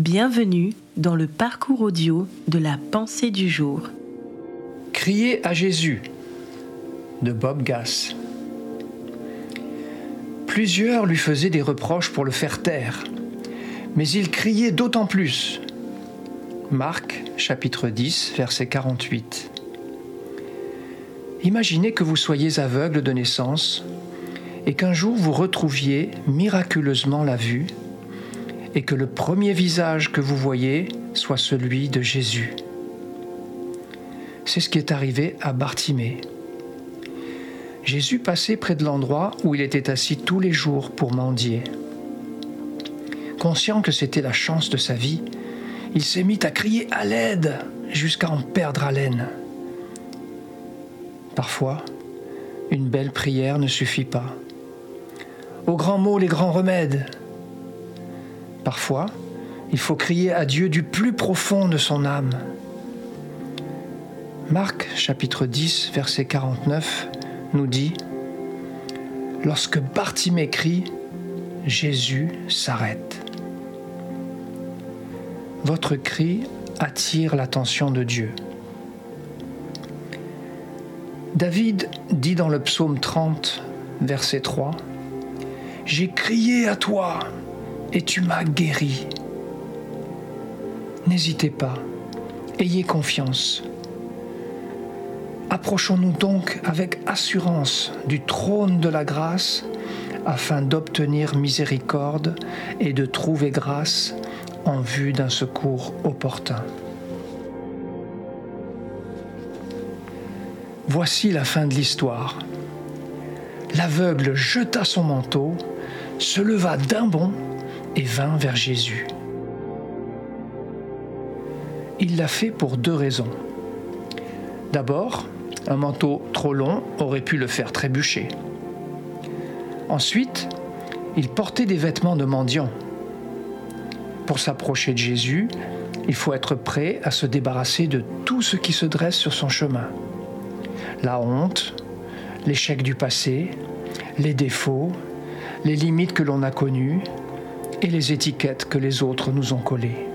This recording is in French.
Bienvenue dans le parcours audio de la pensée du jour. Crier à Jésus de Bob Gass. Plusieurs lui faisaient des reproches pour le faire taire, mais il criait d'autant plus. Marc chapitre 10 verset 48. Imaginez que vous soyez aveugle de naissance et qu'un jour vous retrouviez miraculeusement la vue et que le premier visage que vous voyez soit celui de Jésus. C'est ce qui est arrivé à Bartimée. Jésus passait près de l'endroit où il était assis tous les jours pour mendier. Conscient que c'était la chance de sa vie, il s'est mis à crier à l'aide jusqu'à en perdre haleine. Parfois, une belle prière ne suffit pas. Aux grands mots, les grands remèdes. Parfois, il faut crier à Dieu du plus profond de son âme. Marc chapitre 10 verset 49 nous dit Lorsque Bartimée crie, Jésus s'arrête. Votre cri attire l'attention de Dieu. David dit dans le psaume 30, verset 3, J'ai crié à toi et tu m'as guéri. N'hésitez pas, ayez confiance. Approchons-nous donc avec assurance du trône de la grâce afin d'obtenir miséricorde et de trouver grâce en vue d'un secours opportun. Voici la fin de l'histoire. L'aveugle jeta son manteau, se leva d'un bond et vint vers Jésus. Il l'a fait pour deux raisons. D'abord, un manteau trop long aurait pu le faire trébucher. Ensuite, il portait des vêtements de mendiant. Pour s'approcher de Jésus, il faut être prêt à se débarrasser de tout ce qui se dresse sur son chemin la honte, l'échec du passé, les défauts, les limites que l'on a connues et les étiquettes que les autres nous ont collées.